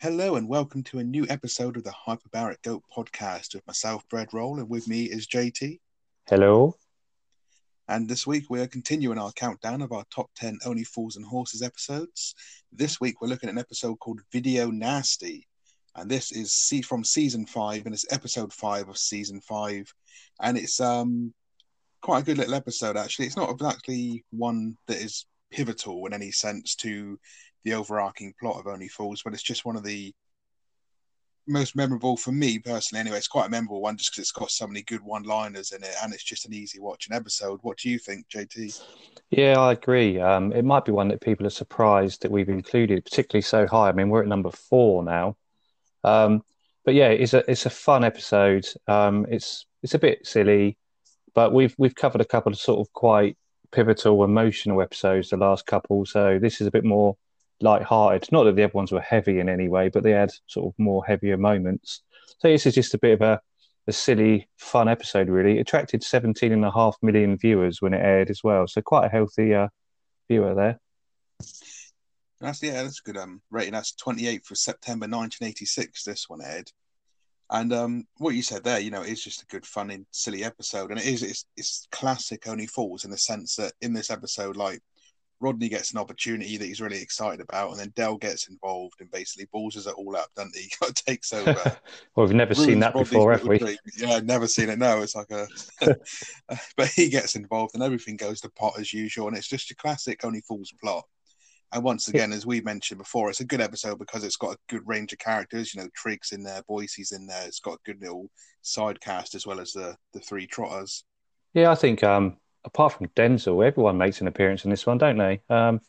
Hello and welcome to a new episode of the Hyperbaric Goat podcast with myself, Bread Roll, and with me is JT. Hello. And this week we are continuing our countdown of our top 10 Only Fools and Horses episodes. This week we're looking at an episode called Video Nasty. And this is from season five, and it's episode five of season five. And it's um quite a good little episode actually. It's not exactly one that is pivotal in any sense to the overarching plot of Only Fools, but it's just one of the most memorable for me personally. Anyway, it's quite a memorable one just because it's got so many good one-liners in it, and it's just an easy watching episode. What do you think, JT? Yeah, I agree. Um, it might be one that people are surprised that we've included, particularly so high. I mean, we're at number four now. Um, but yeah, it's a it's a fun episode. Um, it's it's a bit silly, but we've we've covered a couple of sort of quite pivotal emotional episodes the last couple, so this is a bit more light-hearted. Not that the other ones were heavy in any way, but they had sort of more heavier moments. So this is just a bit of a, a silly, fun episode. Really, it attracted seventeen and a half million viewers when it aired as well. So quite a healthy uh, viewer there. That's yeah, that's a good um rating. That's twenty eighth of September nineteen eighty six. This one aired. And um, what you said there, you know, is just a good, fun, silly episode, and it is it's, it's classic Only Fools in the sense that in this episode, like Rodney gets an opportunity that he's really excited about, and then Del gets involved and basically balls it all up, doesn't he? takes over. well, we've never seen that Rodney's before, have we? Dream. Yeah, never seen it. No, it's like a. but he gets involved, and everything goes to pot as usual, and it's just a classic Only Fools plot. And once again, as we mentioned before, it's a good episode because it's got a good range of characters. You know, Triggs in there, Boycie's in there. It's got a good little side cast as well as the the three trotters. Yeah, I think um, apart from Denzel, everyone makes an appearance in this one, don't they? Um,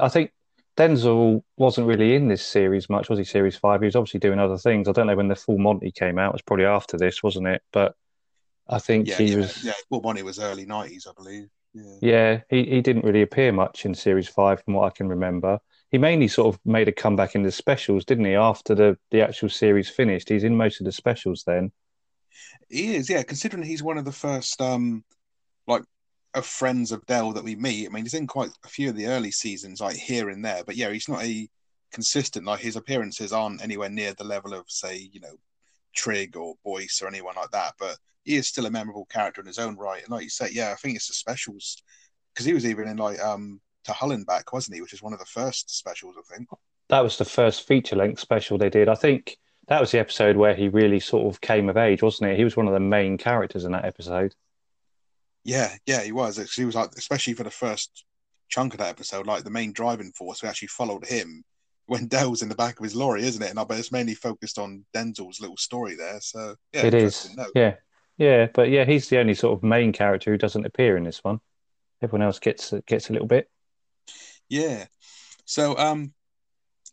I think Denzel wasn't really in this series much, was he? Series five. He was obviously doing other things. I don't know when the Full Monty came out. It was probably after this, wasn't it? But I think yeah, he yeah, was. Yeah, Full Monty was early nineties, I believe. Yeah. yeah, he, he didn't really appear much in series five, from what I can remember. He mainly sort of made a comeback in the specials, didn't he? After the the actual series finished, he's in most of the specials. Then he is, yeah. Considering he's one of the first, um, like of friends of Del that we meet. I mean, he's in quite a few of the early seasons, like here and there. But yeah, he's not a consistent. Like his appearances aren't anywhere near the level of, say, you know, Trig or Boyce or anyone like that. But he is still a memorable character in his own right. And like you say, yeah, I think it's the specials because he was even in like um to Hull and Back, wasn't he? Which is one of the first specials, I think. That was the first feature length special they did. I think that was the episode where he really sort of came of age, wasn't it? He was one of the main characters in that episode. Yeah, yeah, he was. He was like, especially for the first chunk of that episode, like the main driving force. We actually followed him when Del's in the back of his lorry, isn't it? And I bet it's mainly focused on Denzel's little story there. So yeah, it is. Yeah, yeah, but yeah, he's the only sort of main character who doesn't appear in this one. Everyone else gets gets a little bit. Yeah. So um,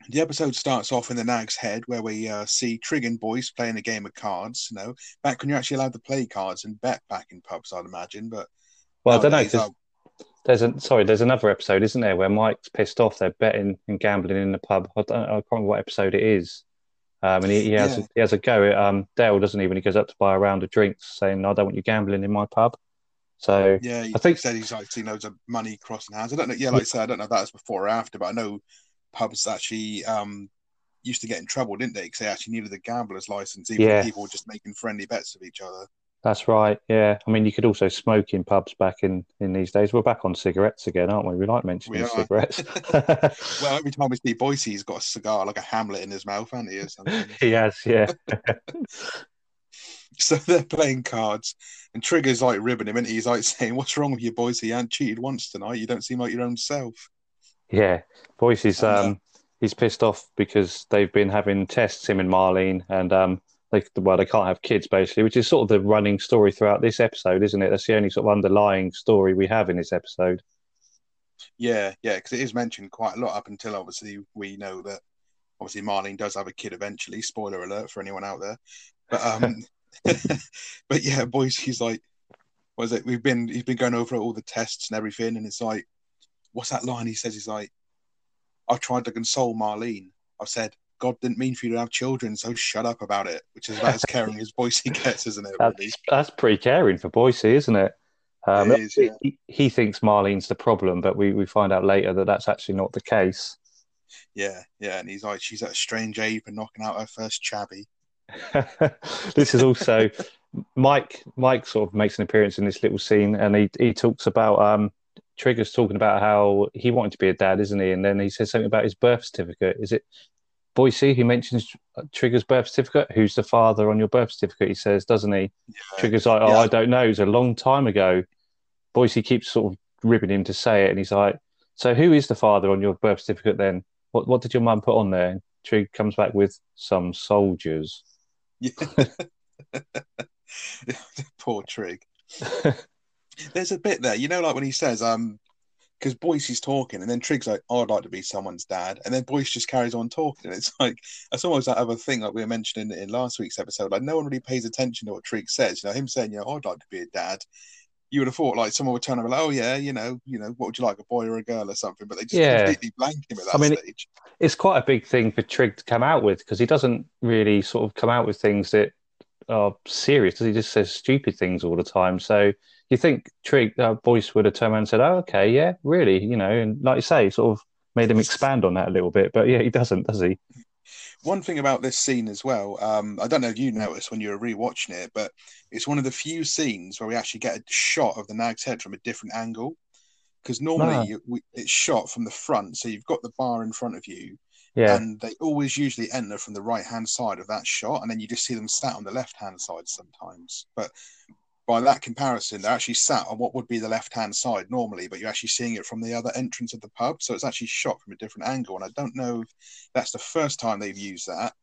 the episode starts off in the Nag's Head, where we uh, see Trig and Boyce playing a game of cards. You know, back when you're actually allowed to play cards and bet back in pubs, I'd imagine. But well, I don't know. There's a sorry, there's another episode, isn't there, where Mike's pissed off. They're betting and gambling in the pub. I don't. I can't remember what episode it is. Um, and he, he has yeah. he has a go at um, Dale, doesn't he? When he goes up to buy a round of drinks, saying, "I don't want you gambling in my pub." So yeah, I think said he's like seen loads of money crossing hands. I don't know. Yeah, like I said, I don't know if that was before or after, but I know pubs actually um, used to get in trouble, didn't they? Because they actually needed a gambler's license, even yeah. people were just making friendly bets with each other. That's right. Yeah, I mean, you could also smoke in pubs back in in these days. We're back on cigarettes again, aren't we? We like mentioning we cigarettes. well, every time we see Boycie, he's got a cigar like a Hamlet in his mouth, hasn't he? Or something. he has, yeah. so they're playing cards, and Trigger's like ribbing him, and he's like saying, "What's wrong with you, Boycie? You haven't cheated once tonight. You don't seem like your own self." Yeah, Boycie's um, he's pissed off because they've been having tests him and Marlene, and um, they well they can't have kids basically, which is sort of the running story throughout this episode, isn't it? That's the only sort of underlying story we have in this episode. Yeah, yeah, because it is mentioned quite a lot up until obviously we know that obviously Marlene does have a kid eventually. Spoiler alert for anyone out there, but um, but yeah, boys, he's like, was it? We've been he's been going over all the tests and everything, and it's like, what's that line he says? He's like, I've tried to console Marlene. I've said, God didn't mean for you to have children, so shut up about it, which is about as caring as Boycie gets, isn't it? Really? That's, that's pretty caring for Boycie, isn't it? Um, it is, yeah. he, he, thinks Marlene's the problem, but we, we find out later that that's actually not the case. Yeah, yeah, and he's like, she's at a strange age and knocking out her first chabby. this is also Mike. Mike sort of makes an appearance in this little scene, and he he talks about um, Trigger's talking about how he wanted to be a dad, isn't he? And then he says something about his birth certificate. Is it Boycie who mentions uh, Trigger's birth certificate? Who's the father on your birth certificate? He says, doesn't he? Yeah. Trigger's like, oh, yeah. I don't know. It was a long time ago. Boycie keeps sort of ribbing him to say it, and he's like, so who is the father on your birth certificate then? What what did your mum put on there? And Trig comes back with some soldiers. Yeah. Poor Trig. There's a bit there, you know, like when he says, um, because Boycie's talking, and then Trig's like, oh, "I'd like to be someone's dad," and then Boyce just carries on talking. And it's like it's almost that other thing like we were mentioning in last week's episode. Like no one really pays attention to what Trig says. You know, him saying, "You know, I'd like to be a dad." You would have thought like someone would turn around, like, "Oh yeah, you know, you know, what would you like, a boy or a girl or something?" But they just yeah. completely blank him at that I mean, stage. It's quite a big thing for Trig to come out with because he doesn't really sort of come out with things that are serious. Does he just says stupid things all the time. So you think Trig uh, Boyce would have turned around and said, "Oh, okay, yeah, really," you know, and like you say, sort of made him expand on that a little bit. But yeah, he doesn't, does he? One thing about this scene as well, um, I don't know if you noticed when you were rewatching it, but it's one of the few scenes where we actually get a shot of the Nag's head from a different angle. Because normally ah. you, we, it's shot from the front, so you've got the bar in front of you, yeah. And they always usually enter from the right hand side of that shot, and then you just see them sat on the left hand side sometimes. But by that comparison, they're actually sat on what would be the left hand side normally, but you're actually seeing it from the other entrance of the pub. So it's actually shot from a different angle. And I don't know if that's the first time they've used that.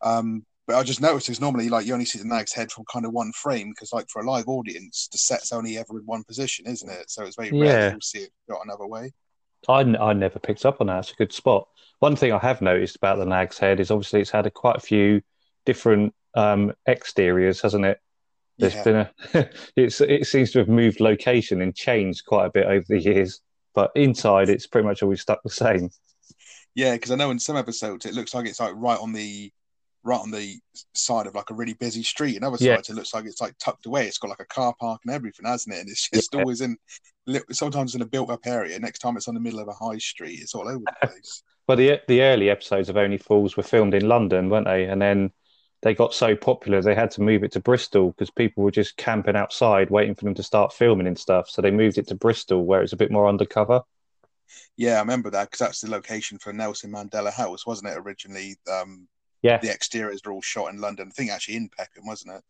Um, but I just noticed because normally, like, you only see the nag's head from kind of one frame because, like, for a live audience, the set's only ever in one position, isn't it? So it's very rare yeah. to see it shot another way. I, I never picked up on that. It's a good spot. One thing I have noticed about the Nag's Head is obviously it's had a, quite a few different um, exteriors, hasn't it? There's yeah. been a, it's it seems to have moved location and changed quite a bit over the years, but inside it's pretty much always stuck the same. Yeah, because I know in some episodes it looks like it's like right on the right on the side of like a really busy street. In other yeah. sides, it looks like it's like tucked away. It's got like a car park and everything, hasn't it? And it's just yeah. always in sometimes in a built up area. Next time it's on the middle of a high street. It's all over the place. well, the the early episodes of Only Fools were filmed in London, weren't they? And then they got so popular they had to move it to Bristol because people were just camping outside waiting for them to start filming and stuff. So they moved it to Bristol where it's a bit more undercover. Yeah, I remember that because that's the location for Nelson Mandela House, wasn't it? Originally, um, yeah. The exteriors are all shot in London. I think actually in Peckham, wasn't it?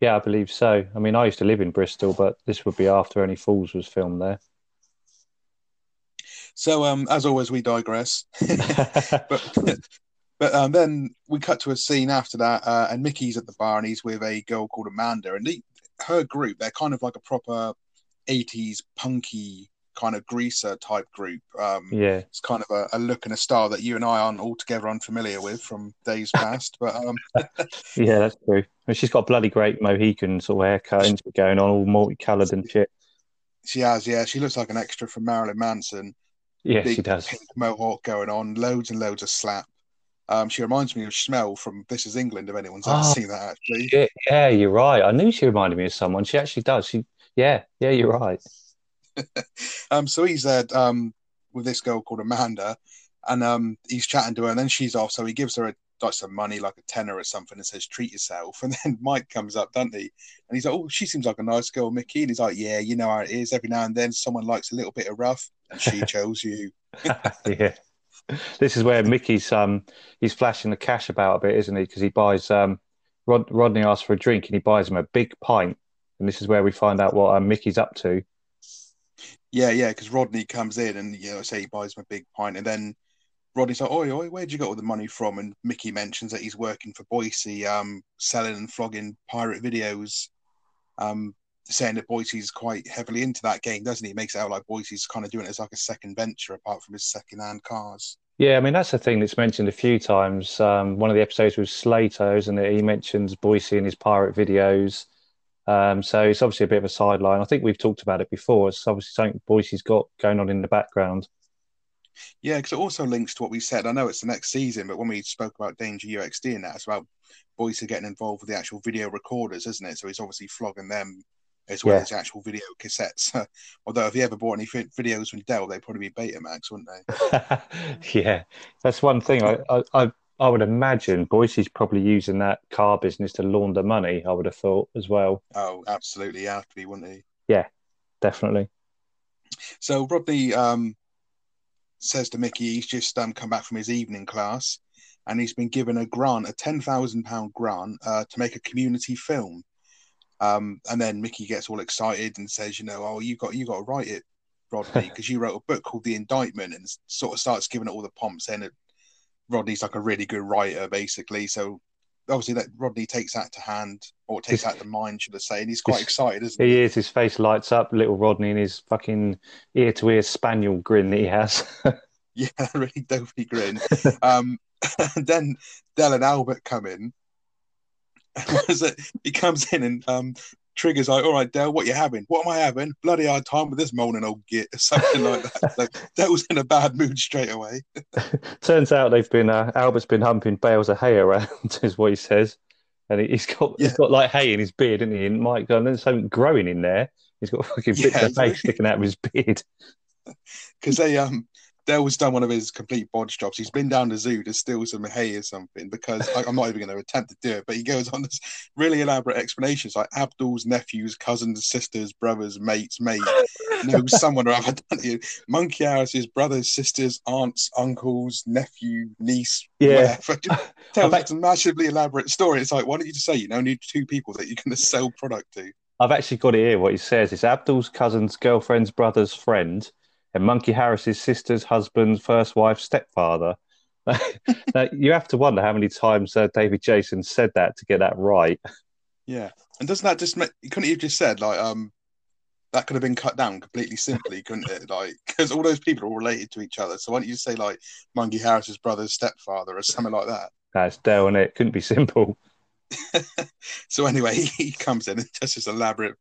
Yeah, I believe so. I mean, I used to live in Bristol, but this would be after Only Fools was filmed there. So, um, as always, we digress. but but um, then we cut to a scene after that, uh, and Mickey's at the bar, and he's with a girl called Amanda, and he, her group, they're kind of like a proper '80s punky kind of greaser type group. Um, yeah, it's kind of a, a, look and a style that you and I aren't altogether unfamiliar with from days past. but um... yeah, that's true. I mean, she's got bloody great Mohican sort of haircut going on, all multicolored and shit. She has, yeah. She looks like an extra from Marilyn Manson. Yeah, Big she does. Pink mohawk going on, loads and loads of slap. Um, she reminds me of Smell from This Is England. If anyone's ever oh, seen that, actually. Shit. Yeah, you're right. I knew she reminded me of someone. She actually does. She, yeah, yeah, you're right. um, so he's there um, with this girl called Amanda, and um, he's chatting to her, and then she's off. So he gives her a, like some money, like a tenner or something, and says, "Treat yourself." And then Mike comes up, doesn't he? And he's like, "Oh, she seems like a nice girl, Mickey." And he's like, "Yeah, you know how it is. Every now and then, someone likes a little bit of rough, and she chose you." yeah. This is where Mickey's um he's flashing the cash about a bit, isn't he? Because he buys um Rod- Rodney asks for a drink and he buys him a big pint, and this is where we find out what um, Mickey's up to. Yeah, yeah, because Rodney comes in and you know, say he buys him a big pint, and then Rodney's like, "Oi, oi, where'd you get all the money from?" And Mickey mentions that he's working for Boycie, um, selling and flogging pirate videos, um, saying that Boycie's quite heavily into that game, doesn't he? makes it out like Boycie's kind of doing it as like a second venture apart from his second-hand cars. Yeah, I mean that's the thing that's mentioned a few times. Um, one of the episodes was Slater, isn't? He mentions Boycie in his pirate videos. Um, so it's obviously a bit of a sideline. I think we've talked about it before. It's obviously something Boycie's got going on in the background. Yeah, because it also links to what we said. I know it's the next season, but when we spoke about Danger UXD and that, it's about Boycie getting involved with the actual video recorders, isn't it? So he's obviously flogging them as well Yeah. as the actual video cassettes. Although if you ever bought any videos from Del, they'd probably be Betamax, wouldn't they? yeah, that's one thing. I, I, I, I would imagine Boycie's probably using that car business to launder money. I would have thought as well. Oh, absolutely, have to be, wouldn't he? Yeah, definitely. So Rodney um, says to Mickey he's just um, come back from his evening class and he's been given a grant, a ten thousand pound grant, uh, to make a community film. Um, and then Mickey gets all excited and says, "You know, oh, you got you got to write it, Rodney, because you wrote a book called The Indictment," and sort of starts giving it all the pomp, saying that Rodney's like a really good writer, basically. So obviously that Rodney takes that to hand or takes that to mind, should I say? And he's quite excited, isn't he? He is. His face lights up. Little Rodney and his fucking ear to ear spaniel grin that he has. Yeah, really dopey grin. um, and then Del and Albert come in. What is it? He comes in and um, Trigger's like, "All right, Del, what you having? What am I having? Bloody hard time with this moaning old git," or something like that. So Del's in a bad mood straight away. Turns out they've been uh, Albert's been humping bales of hay around, is what he says, and he- he's got Yeah. he's got like hay in his beard, isn't he? And Mike, and there's something growing in there. He's got fucking bits Yeah, of hay sticking out of his beard. because they um Del's done one of his complete bodge jobs. He's been down the zoo to steal some hay or something because I, I'm not even going to attempt to do it. But he goes on this really elaborate explanations like Abdul's nephews, cousins, sisters, brothers, mates, mate knows someone or other. Monkey Harris's brothers, sisters, aunts, uncles, nephew, niece. Yeah. tells bet- a massively elaborate story. It's like why don't you just say you know need two people that you're going to sell product to? I've actually got it here. What he says is Abdul's cousin's girlfriend's brother's friend, and Monkey Harris's sister's husband's first wife's stepfather. now, you have to wonder how many times uh, David Jason said that to get that right. Yeah, and doesn't that just make? Couldn't you have just said like um, that could have been cut down completely simply, couldn't it? Like because all those people are all related to each other. So why don't you say like Monkey Harris's brother's stepfather or something like that? That's Dale, and it couldn't be simple. So anyway, he, he comes in and does this elaborate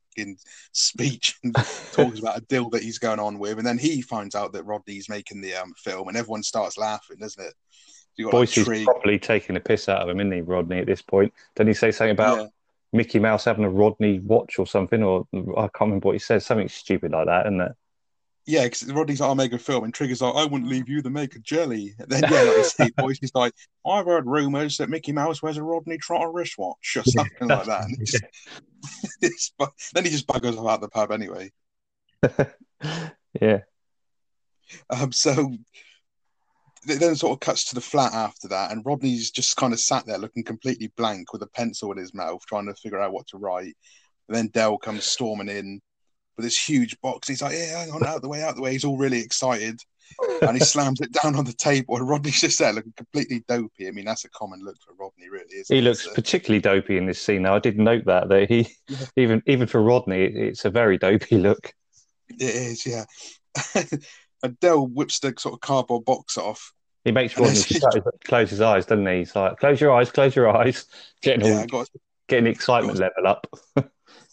speech and talks about a deal that he's going on with, and then he finds out that Rodney's making the um film, and everyone starts laughing, doesn't it? You got like, Boyce is properly taking a piss out of him, isn't he, Rodney, at this point? Didn't he say something about yeah, Mickey Mouse having a Rodney watch or something? Or I can't remember what he said. Something stupid like that, isn't it? Yeah, because Rodney's like, I'll make a film, and Trigger's like, I wouldn't leave you to make a jelly. And then, yeah, like see, Boyce is like, I've heard rumours that Mickey Mouse wears a Rodney Trotter wristwatch or something like that. And it's just, it's, then he just buggers off out the pub anyway. yeah. Um, so it then sort of cuts to the flat after that, and Rodney's just kind of sat there looking completely blank with a pencil in his mouth, trying to figure out what to write. And then Del comes storming in with this huge box. He's like, Yeah, hang on, out the way, out the way. He's all really excited. and he slams it down on the table, and Rodney's just there looking completely dopey. I mean, that's a common look for Rodney, really. Isn't He it? looks So- particularly dopey in this scene. Now, I did note that that he, Yeah. even even for Rodney, it's a very dopey look. it is, yeah. and Del whips the sort of cardboard box off. He makes Rodney it's- close his eyes, doesn't he? He's like, "Close your eyes, close your eyes," getting all, Yeah, I got getting the excitement level up.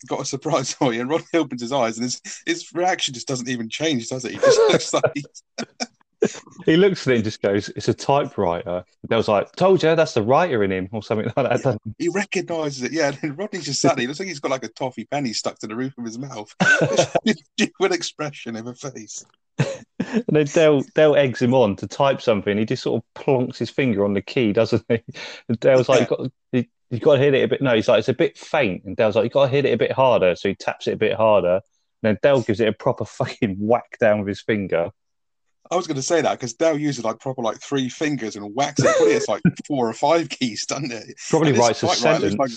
Got a surprise for you. And Rodney opens his eyes, and his his reaction just doesn't even change, does it? He just looks like He looks at it and just goes, "It's a typewriter." Dale's like, "Told you, that's the writer in him," or something like that. doesn't he recognises it. Yeah, and Rodney's just sat there. He looks like he's got like a toffee penny stuck to the roof of his mouth. Genuine expression in a face. And then Dale, Dale eggs him on to type something. He just sort of plonks his finger on the key, doesn't he? And Dale's like, Yeah. "You got, you, you've got to hit it a bit. No, he's like, it's a bit faint. And Dale's like, you've got to hit it a bit harder. So he taps it a bit harder. And then Dale gives it a proper fucking whack down with his finger. I was going to say that because Del uses like proper like three fingers and whacks it. Probably it's like four or five keys, doesn't it? Probably And writes a sentence. like-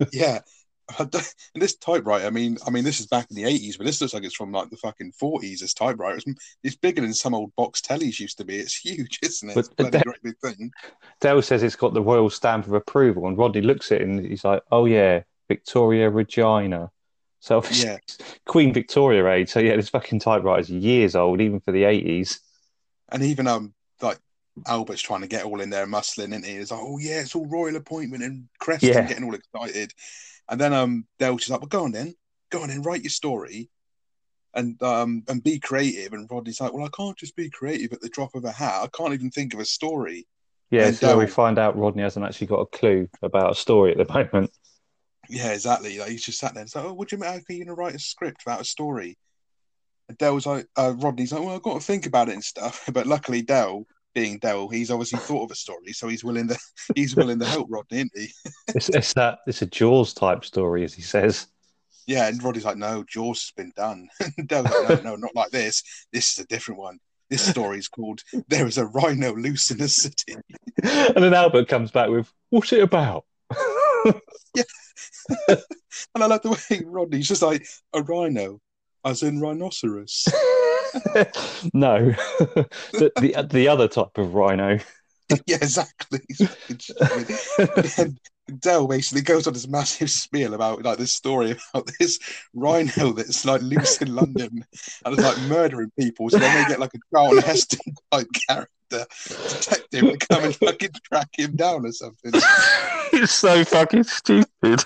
Yeah. I don't- And this typewriter, I mean, I mean, this is back in the eighties, but this looks like it's from like the fucking forties. This typewriter, it's, it's bigger than some old box tellies used to be. It's huge, isn't it? But It's a bloody great big thing. Dale says it's got the royal stamp of approval. And Rodney looks at it and he's like, oh, yeah, Victoria Regina. So Yeah, Queen Victoria age. So yeah, this fucking typewriter's years old, even for the 80s. and even um, like Albert's trying to get all in there, muscling, isn't he? It's like, oh yeah, it's all royal appointment, and Creston Yeah. getting all excited. And then um, Del's just like, well, go on then, go on then, write your story. And um and be creative, and Rodney's like, well, I can't just be creative at the drop of a hat. I can't even think of a story. Yeah, And so we find out Rodney hasn't actually got a clue about a story at the moment. Yeah, exactly. Like he's just sat there and like, "Oh, what do you mean? How are you to write a script about a story?" And was like, uh, "Rodney's like, well, I've got to think about it and stuff." But luckily, Del, being Del, he's obviously thought of a story, so he's willing to he's willing to help Rodney, isn't he? it's, it's that it's a Jaws type story, as he says. Yeah, and Rodney's like, "No, Jaws has been done." Del's like, "No, no, not like this. This is a different one." This story is called "There is a Rhino Loose in the City." and then Albert comes back with, "What's it about?" yeah, and I like the way Rodney's just like a rhino, as in rhinoceros. no, the, the the other type of rhino. yeah, exactly. and Del basically goes on this massive spiel about like this story about this rhino that's like loose in London and it's like murdering people. So then they get like a Charlton Heston type character detective to come and fucking track him down or something. it's so fucking stupid.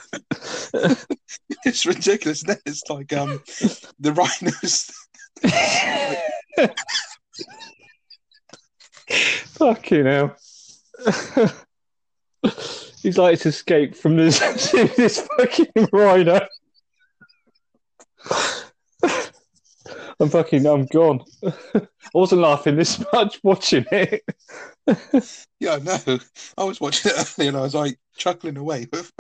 it's ridiculous. Then it's like um the rhinos. fucking now. He's like it's escaped from this this fucking rhino. I'm fucking, I'm gone. I wasn't laughing this much watching it. yeah, no. I was watching it earlier and I was like chuckling away. it's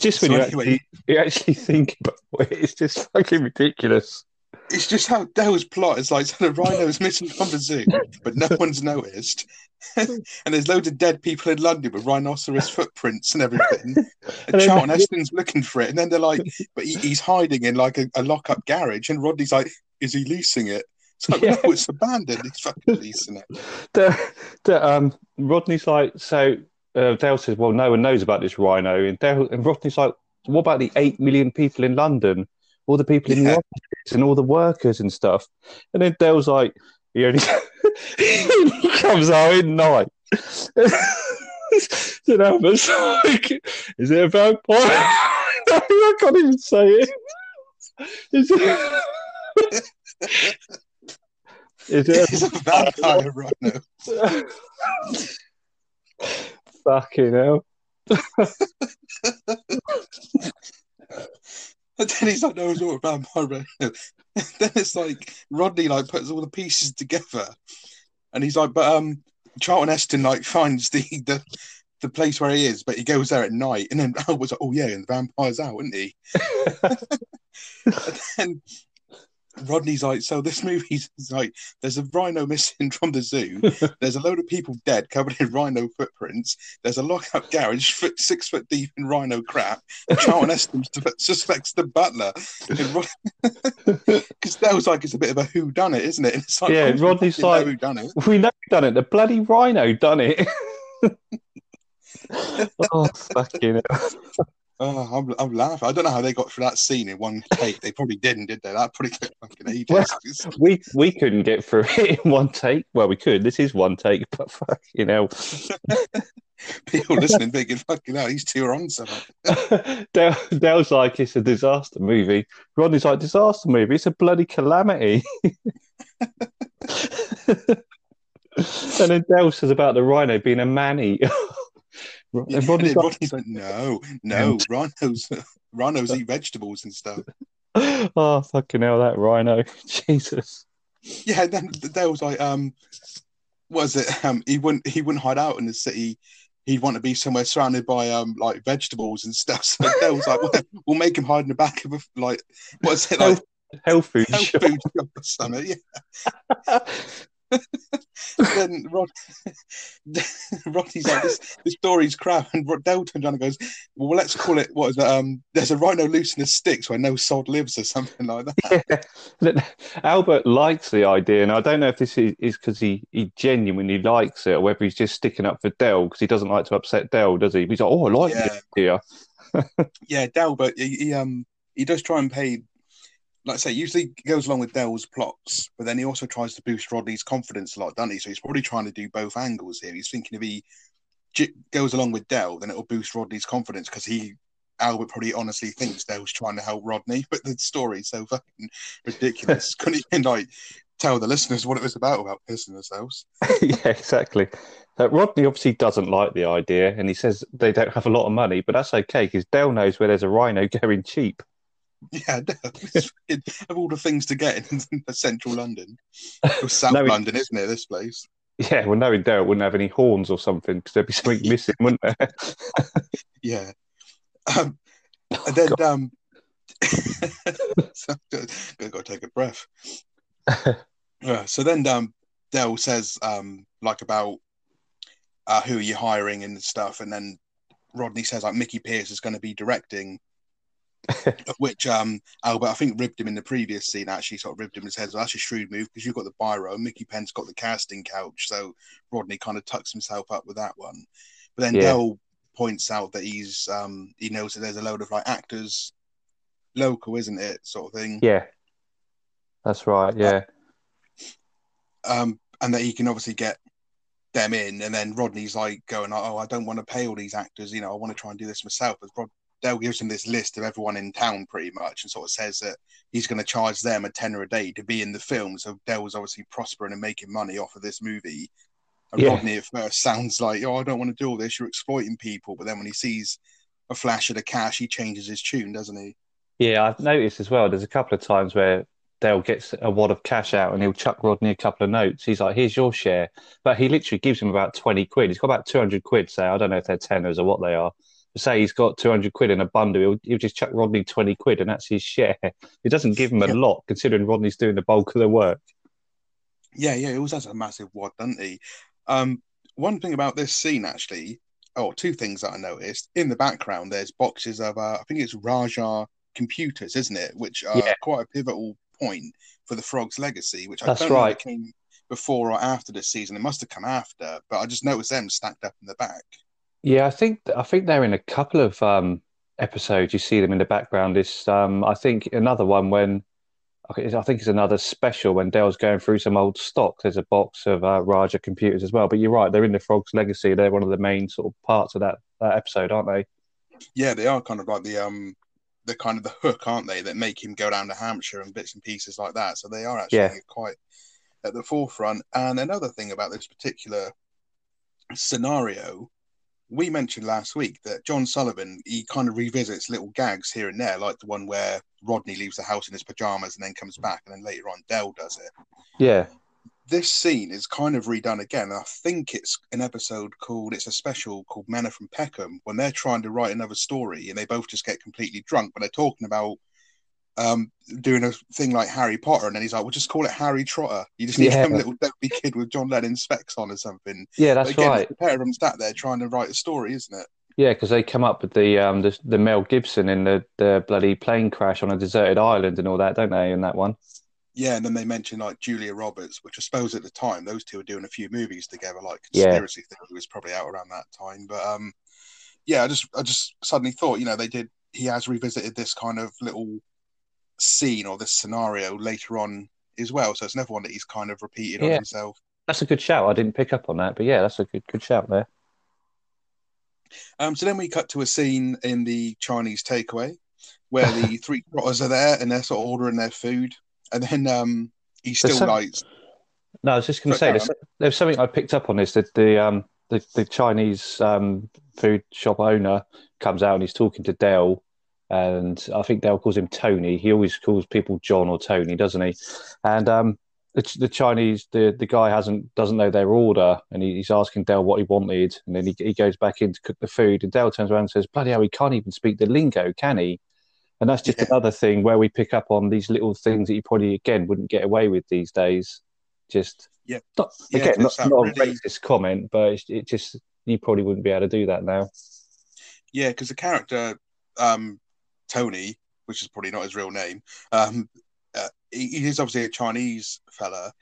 just when so you, anyway, actually, you actually think about it, it's just fucking ridiculous it's just how Del's plot is like so the rhino is missing from the zoo, but no one's noticed. and there's loads of dead people in London with rhinoceros footprints and everything. And Charlton Heston's looking for it, and then they're like, but he, he's hiding in like a, a lock-up garage, and Rodney's like, is he leasing it? It's like, yeah. no, it's abandoned. He's fucking leasing it. The, the, um, Rodney's like, so uh, Dale says, well, no one knows about this rhino, and Dale and Rodney's like, what about the eight million people in London? all the people in the office and all the workers and stuff. And then Dale's like, he only he comes out in night. then Albert's like, is it a vampire? I can't even say it. Is it, is it it's a vampire rhino? Fucking hell. And then he's like, no, it's all vampire radio. then it's like Rodney like puts all the pieces together, and he's like, but um, Charlton Heston like finds the the the place where he is, but he goes there at night, and then Albert's like, oh yeah, and the vampire's out, isn't he? and then Rodney's like, so this movie's like, there's a rhino missing from the zoo. There's a load of people dead covered in rhino footprints. There's a lock-up garage foot, six foot deep in rhino crap. Charlton Heston suspects the butler. Because that was like, it's a bit of a who done it, isn't it? It's like, yeah, Rodney's like, who done it? We know who done it. The bloody rhino done it. oh, fucking. Oh, I'm, I'm laughing. I don't know how they got through that scene in one take. They probably didn't, did they? That probably took fucking ages. Well, we we couldn't get through it in one take. Well, we could. This is one take, but fucking hell. People listening thinking, fucking hell, these two are on something. Dale, Dale's like, it's a disaster movie. Rodney's like, disaster movie? It's a bloody calamity. and then Dale says about the rhino being a manny. Yeah, Rodney's, like, Rodney's like, no, no, rhinos, rhinos eat vegetables and stuff. oh fucking hell, that rhino, Jesus. Yeah, then there was like, um, what was it? Um, he wouldn't, he wouldn't hide out in the city. He'd want to be somewhere surrounded by um, like vegetables and stuff. So Dale was like, well, we'll make him hide in the back of a like, what is it like? Health food health shop. food shop or something. Yeah. then Rod, Rodney's like, this, this story's crap. And around and goes, well, let's call it, what is it? Um, there's a rhino loose in the sticks where no sod lives or something like that. Yeah. Albert likes the idea. And I don't know if this is because he, he genuinely likes it or whether he's just sticking up for Del because he doesn't like to upset Del, does he? He's like, oh, I like yeah. it here. yeah, Del, but he, he, um, he does try and pay like I say, usually goes along with Del's plots, but then he also tries to boost Rodney's confidence a lot, doesn't he? So he's probably trying to do both angles here. He's thinking if he j- goes along with Del, then it'll boost Rodney's confidence because he, Albert probably honestly thinks Del's trying to help Rodney, but the story's so fucking ridiculous. Couldn't even like tell the listeners what it was about without pissing themselves. yeah, exactly. Uh, Rodney obviously doesn't like the idea, and he says they don't have a lot of money, but that's okay because Del knows where there's a rhino going cheap. Yeah, of all the things to get in central London, or South No, it- London, isn't it? This place. Yeah, well, knowing Del wouldn't have any horns or something because there'd be something missing, wouldn't there? Yeah. Um, and then, um, so, gotta go take a breath. Yeah, so then, um, Del says, um, like about uh, who are you hiring and stuff, and then Rodney says like Mickey Pearce is going to be directing, which um Albert I think ribbed him in the previous scene. Actually, sort of ribbed him and says, "Well, that's a shrewd move because you've got the biro, and Mickey Penn's got the casting couch." So Rodney kind of tucks himself up with that one. But then Yeah. Del points out that he's um he knows that there's a load of like actors local, isn't it, sort of thing. yeah, that's right. Yeah, um, and that he can obviously get them in. And then Rodney's like going, "Oh, I don't want to pay all these actors. You know, I want to try and do this myself." As Rod Dale gives him this list of everyone in town, pretty much, and sort of says that he's going to charge them a tenner a day to be in the film. So Dale was obviously prospering and making money off of this movie. And Yeah. Rodney at first sounds like, "Oh, I don't want to do all this. You're exploiting people." But then when he sees a flash of the cash, he changes his tune, doesn't he? yeah. I've noticed as well. There's a couple of times where Dale gets a wad of cash out and he'll chuck Rodney a couple of notes. He's like, "Here's your share," but he literally gives him about twenty quid. He's got about two hundred quid. Say, I don't know if they're tenors or what they are. Say he's got two hundred quid in a bundle. He'll, he'll just chuck Rodney twenty quid, and that's his share. It doesn't give him a Yeah. lot, considering Rodney's doing the bulk of the work. Yeah, yeah, he always has a massive wad, doesn't he? Um, one thing about this scene, actually, or oh, two things that I noticed. In the background, there's boxes of, uh, I think it's Raja computers, isn't it? Which are Yeah. quite a pivotal point for the Frog's legacy, which I don't know if it came before or after this season. It must have come after, but I just noticed them stacked up in the back. Yeah, I think I think they're in a couple of um, episodes. You see them in the background. It's um, I think another one when I think it's another special when Dale's going through some old stock. There's a box of uh, Raja computers as well. But you're right, they're in the Frog's Legacy. They're one of the main sort of parts of that, that episode, aren't they? Yeah, they are kind of like the um, the kind of the hook, aren't they? That make him go down to Hampshire and bits and pieces like that. So they are actually Yeah. quite at the forefront. And another thing about this particular scenario, we mentioned last week that John Sullivan he kind of revisits little gags here and there, like the one where Rodney leaves the house in his pajamas and then comes back, and then later on Del does it. Yeah, This scene is kind of redone again. I think it's an episode called it's a special called Manna from Peckham when they're trying to write another story and they both just get completely drunk, but they're talking about um doing a thing like Harry Potter, and then he's like, "We'll just call it Harry Trotter." You just need Yeah. some little dopey kid with John Lennon specs on or something. yeah, that's Again, right. the pair of them sat there trying to write a story, isn't it? Yeah, because they come up with the um the, the Mel Gibson in the the bloody plane crash on a deserted island and all that, don't they? In that one. Yeah, and then they mentioned like Julia Roberts, which I suppose at the time those two were doing a few movies together, like Yeah. Conspiracy Theory was probably out around that time. But um, yeah, I just I just suddenly thought, you know, they did. He has revisited this kind of little scene or this scenario later on as well, so it's another one that he's kind of repeated on himself. That's a good shout. I didn't pick up on that, but yeah, that's a good good shout there. Um, so then we cut to a scene in the Chinese takeaway where the three trotters are there and they're sort of ordering their food, and then um, There's still some- like, No, I was just going to say there's, there's something I picked up on this that the um the, the Chinese um food shop owner comes out and he's talking to Del, and I think Del calls him Tony. He always calls people John or Tony, doesn't he? And um the, the Chinese the, the guy hasn't doesn't know their order, and he, he's asking Del what he wanted, and then he he goes back in to cook the food, and Del turns around and says, "Bloody hell, he can't even speak the lingo, can he?" And that's just Yeah. another thing where we pick up on these little things that you probably again wouldn't get away with these days. Just Yeah. not, Yeah, again, not, not a racist comment, but it's, it just you probably wouldn't be able to do that now. Yeah, because the character um, Tony, which is probably not his real name, um, uh, he, he is obviously a Chinese fella,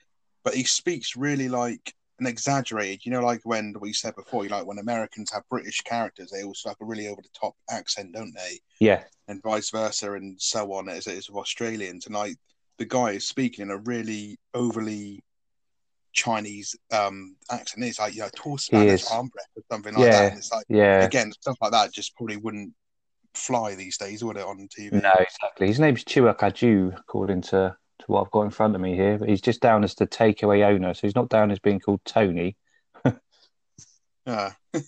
but he speaks really like an exaggerated. You know, like when we said before, you like when Americans have British characters, they also have a really over the top accent, don't they? Yeah, And vice versa, and so on as it is with Australians. And like the guy is speaking in a really overly Chinese um accent. It's like, you know, tall Spanish is. arm breath or something like Yeah. that. And it's like yeah. again, stuff like that just probably wouldn't fly these days, would it, on TV? No, exactly. His name's Chua Kaju, according to, to what I've got in front of me here. But he's just down as the takeaway owner, so he's not down as being called Tony. Yeah.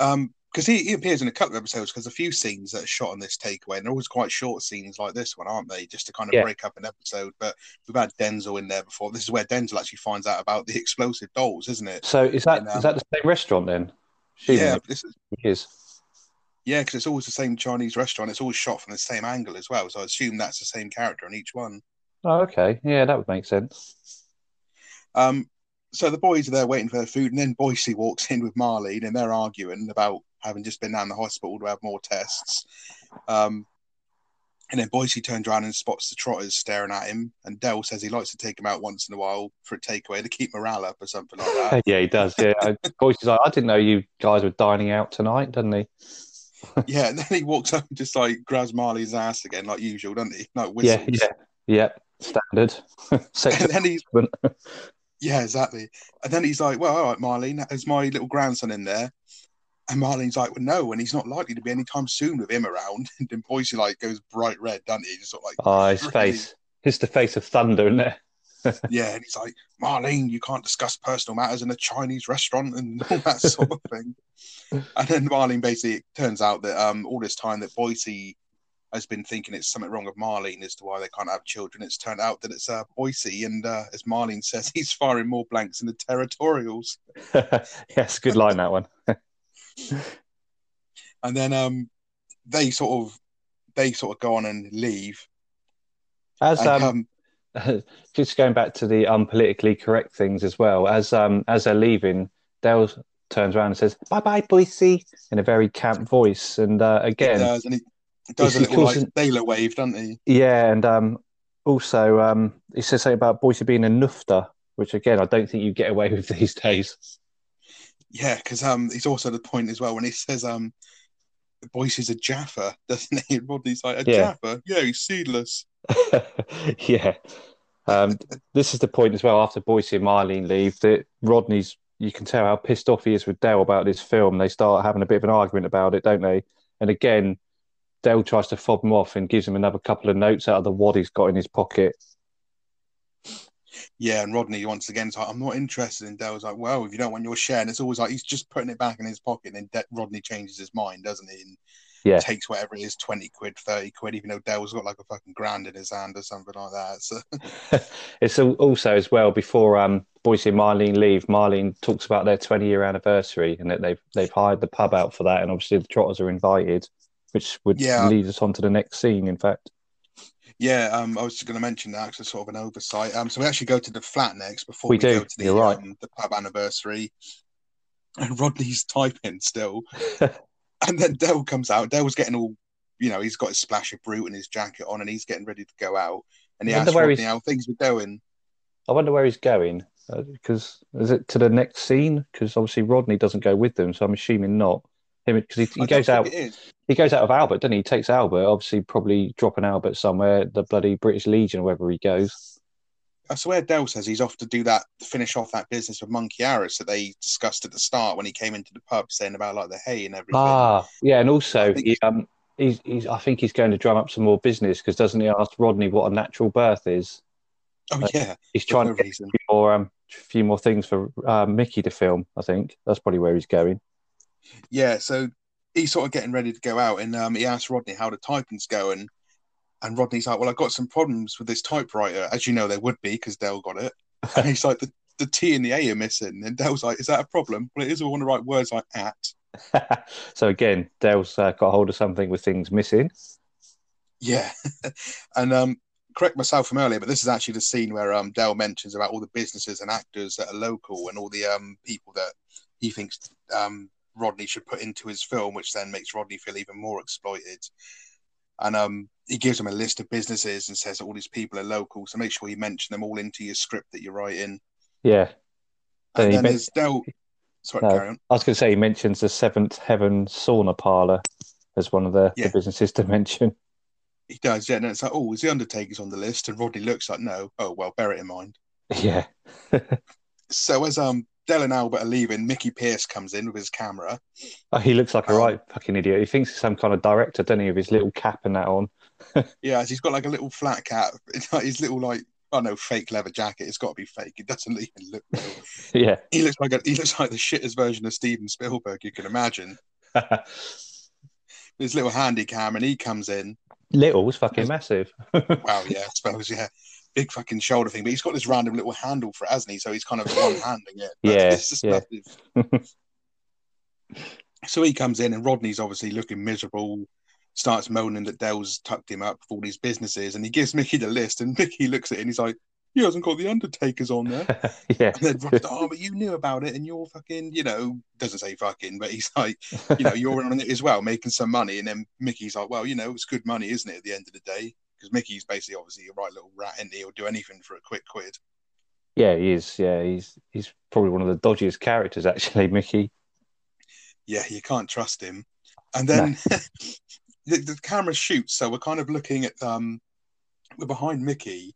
um, because he, he appears in a couple of episodes because a few scenes that are shot on this takeaway, and they're always quite short scenes like this one, aren't they? Just to kind of Yeah. break up an episode. But we've had Denzel in there before. This is where Denzel actually finds out about the explosive dolls, isn't it? So is that And, is um, that the same restaurant then? Assuming yeah, this is, is. Yeah, because it's always the same Chinese restaurant. It's always shot from the same angle as well. So I assume that's the same character in each one. Oh, okay. Yeah, that would make sense. Um, so the boys are there waiting for their food, and then Boycie walks in with Marlene, and they're arguing about having just been down the hospital to have more tests. Um, and then Boycie turns around and spots the trotters staring at him, and Del says he likes to take them out once in a while for a takeaway to keep morale up or something like that. yeah, he does. Yeah, is like, I didn't know you guys were dining out tonight, doesn't he? Yeah, and then he walks up and just like grabs Marley's ass again, like usual, doesn't he? Like Yeah, whistles. yeah, yeah. Standard. Sex And then he's. Yeah, exactly. And then he's like, "Well, all right, Marlene, is my little grandson in there?" And Marlene's like, "Well, no, and he's not likely to be anytime soon with him around." And then Boycie like goes bright red, doesn't he? Just sort of like, Oh, his really- face. It's the face of thunder, isn't it? Yeah, and he's like, "Marlene, you can't discuss personal matters in a Chinese restaurant and all that sort of thing." And then Marlene basically it turns out that um all this time that Boycie has been thinking it's something wrong with Marlene as to why they can't have children. It's turned out that it's uh, Boycie, and uh, as Marlene says, he's firing more blanks than the territorials. yes, good line that one. and then um they sort of they sort of go on and leave As and, um, um, just going back to the unpolitically correct things as well, as um as they're leaving, Dale turns around and says, Bye bye, Boycie in a very camp voice. And uh, he again, does and he does a little like him- sailor wave doesn't he yeah, and um also um he says something about Boycie being a nufta, which again I don't think you get away with these days. yeah because um he's also the point as well when he says um Boyce's a Jaffa, doesn't he? And Rodney's like, a Yeah. Jaffa? Yeah, he's seedless. yeah. Um, this is the point as well. After Boycie and Marlene leave, that Rodney's you can tell how pissed off he is with Del about this film. They start having a bit of an argument about it, don't they? And again, Del tries to fob him off and gives him another couple of notes out of the wad he's got in his pocket. Yeah, and Rodney once again is like, I'm not interested. And Del's like, well, if you don't want your share, and it's always like he's just putting it back in his pocket. And then De- Rodney changes his mind, doesn't he? And Yeah. takes whatever it is, 20 quid, 30 quid, even though Del's got like a fucking grand in his hand or something like that. So, it's also as well before um, Boycie and Marlene leave. Marlene talks about their 20 year anniversary and that they've they've hired the pub out for that, and obviously the Trotters are invited, which would Yeah. lead us on to the next scene. In fact, yeah, um, I was just going to mention that because it's sort of an oversight. Um, so we actually go to the flat next before We we, do, go to the, you're right. um, the pub anniversary. And Rodney's typing still. and then Del comes out. Del's getting all, you know, he's got his splash of Brut and his jacket on and he's getting ready to go out. And he asks where Rodney how things were going. I wonder where he's going because is it to the next scene? Because obviously Rodney doesn't go with them, so I'm assuming not. Him because he, he goes out. He goes out of Albert, doesn't he? He takes Albert, obviously probably dropping Albert somewhere, the bloody British Legion, wherever he goes. I swear Del says he's off to do that, to finish off that business with Monkey Harris that they discussed at the start when he came into the pub saying about like the hay and everything. Ah, yeah, and also I think- he, um, he's, he's I think he's going to drum up some more business because doesn't he ask Rodney what a natural birth is? oh, yeah. He's trying no to get a reason. few more, um, few more things for uh, Mickey to film. I think that's probably where he's going. Yeah, so he's sort of getting ready to go out, and um, he asks Rodney how the typing's going, and Rodney's like, "Well, I've got some problems with this typewriter, as you know there would be because Del got it." And he's like, "The the T and the A are missing," and Del's like, "Is that a problem?" Well, it is. I want to write words like "at." so again, Dale's uh, got hold of something with things missing. Yeah, and um, correct myself from earlier, but this is actually the scene where um Del mentions about all the businesses and actors that are local and all the um people that he thinks um Rodney should put into his film, which then makes Rodney feel even more exploited. And um he gives him a list of businesses and says that all these people are local, so make sure you mention them all into your script that you're writing. Yeah, And he then men- there's Del. Sorry, No. carry on. I was going to say he mentions the Seventh Heaven sauna parlor as one of the, Yeah. the businesses to mention. He does, yeah. And it's like, oh, is the Undertaker's on the list? And Rodney looks like, no. Oh well, bear it in mind. Yeah, So as um Del and Albert are leaving, Mickey Pearce comes in with his camera. oh, he looks like a Um, right fucking idiot. He thinks he's some kind of director, doesn't he, with his little cap and that on. Yeah, he's got like a little flat cap. It's like his little like oh no, fake leather jacket. It's got to be fake. It doesn't even look real. Yeah. He looks like a, he looks like the shittest version of Steven Spielberg you can imagine. His little handy cam, and he comes in. Little was fucking massive. Wow, yeah, I suppose, yeah. Big fucking shoulder thing, but he's got this random little handle for it, hasn't he? So he's kind of one handing it. Yeah, it's just yeah. massive. so he comes in, and Rodney's obviously looking miserable, starts moaning that Del's tucked him up for all these businesses, and he gives Mickey the list, and Mickey looks at it and he's like, he hasn't got the Undertakers on there. yeah. And then Rod's like, oh, but you knew about it, and you're fucking, you know, doesn't say fucking, but he's like, you know, you're on it as well, making some money. And then Mickey's like, well, you know, it's good money, isn't it, at the end of the day? Because Mickey's basically obviously a right little rat, and he'll do anything for a quick quid. Yeah, he is. Yeah, he's he's probably one of the dodgiest characters, actually, Mickey. Yeah, you can't trust him. And then the, the camera shoots, so we're kind of looking at um, we're behind Mickey,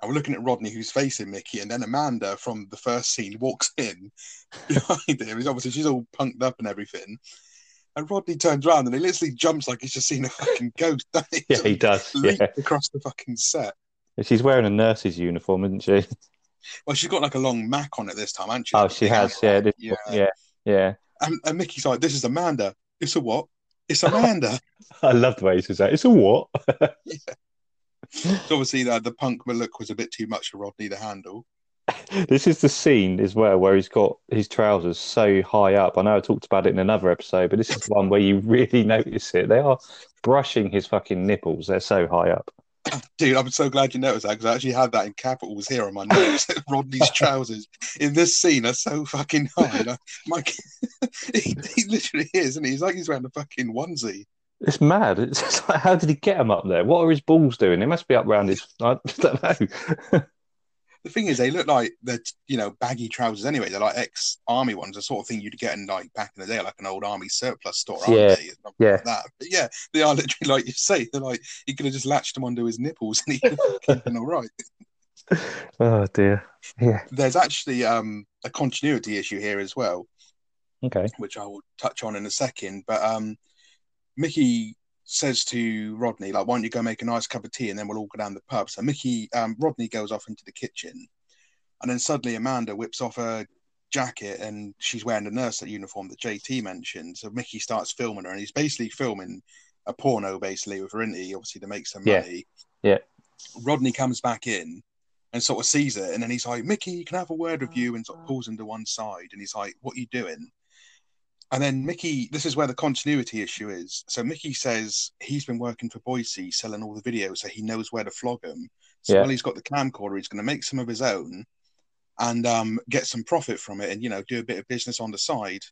and we're looking at Rodney, who's facing Mickey, and then Amanda from the first scene walks in behind him. He's obviously she's all punked up and everything. And Rodney turns around and he literally jumps like he's just seen a fucking ghost. he? Yeah, he does. Yeah. across the fucking set. She's wearing a nurse's uniform, isn't she? Well, she's got like a long Mac on it this time, hasn't she? Oh, she has. Yeah, this- yeah. yeah, yeah. And, and Mickey's like, "This is Amanda." It's a what? It's Amanda. I love the way he says that. It's a what? so obviously, the, the punk look was a bit too much for Rodney to handle. This is the scene as well where he's got his trousers so high up. I know I talked about it in another episode, but this is one where you really notice it. They are brushing his fucking nipples. They're so high up. Dude, I'm so glad you noticed that because I actually had that in capitals here on my notes. Rodney's trousers in this scene are so fucking high. Like, my, he, he literally is, and he? he's like he's wearing a fucking onesie. It's mad. It's like, how did he get them up there? What are his balls doing? They must be up round his. I don't know. The thing is, they look like they're you know baggy trousers anyway. They're like ex army ones, the sort of thing you'd get in like back in the day, like an old army surplus store, aren't Yeah, they? Yeah. like that. But yeah, they are literally like you say. They're like he could have just latched them onto his nipples and he'd have been all right. Oh dear. Yeah. There's actually um, a continuity issue here as well. Okay. which I will touch on in a second. But um, Mickey says to Rodney, like, why don't you go make a nice cup of tea and then we'll all go down the pub. So Mickey, um, Rodney goes off into the kitchen, and then suddenly Amanda whips off her jacket and she's wearing the nurse uniform that JT mentioned. So Mickey starts filming her, and he's basically filming a porno basically with her, isn't he? Obviously to make some Yeah. money. Yeah. Rodney comes back in. And sort of sees it, and then he's like, "Mickey, can I have a word with you?" And sort of pulls him to one side, and he's like, "What are you doing?" And then Mickey, this is where the continuity issue is. So Mickey says he's been working for Boycie, selling all the videos, so he knows where to flog them. So Yeah. while he's got the camcorder, he's going to make some of his own and um, get some profit from it, and you know, do a bit of business on the side.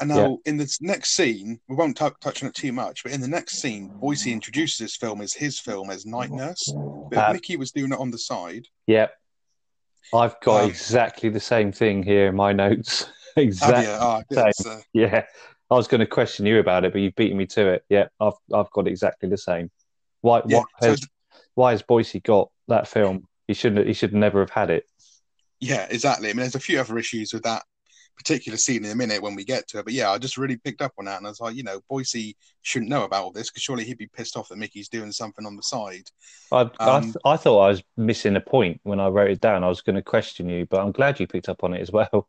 And now, in the next scene, we won't tou- touch on it too much, but in the next scene, Boycie introduces this film as his film as Night Nurse, but Uh, Mickey was doing it on the side. Yep. I've got Um, exactly the same thing here in my notes. Exactly. you? Oh, good. So- Yeah. I was going to question you about it, but you've beaten me to it. Yeah, I've I've got exactly the same. Why yeah, why so has why has Boycie got that film? He shouldn't he should never have had it. Yeah, exactly. I mean, there's a few other issues with that particular scene in a minute when we get to it. But yeah, I just really picked up on that, and I was like, you know, Boycie shouldn't know about all this because surely he'd be pissed off that Mickey's doing something on the side. I I, Um, th- I thought I was missing a point when I wrote it down. I was going to question you, but I'm glad you picked up on it as well.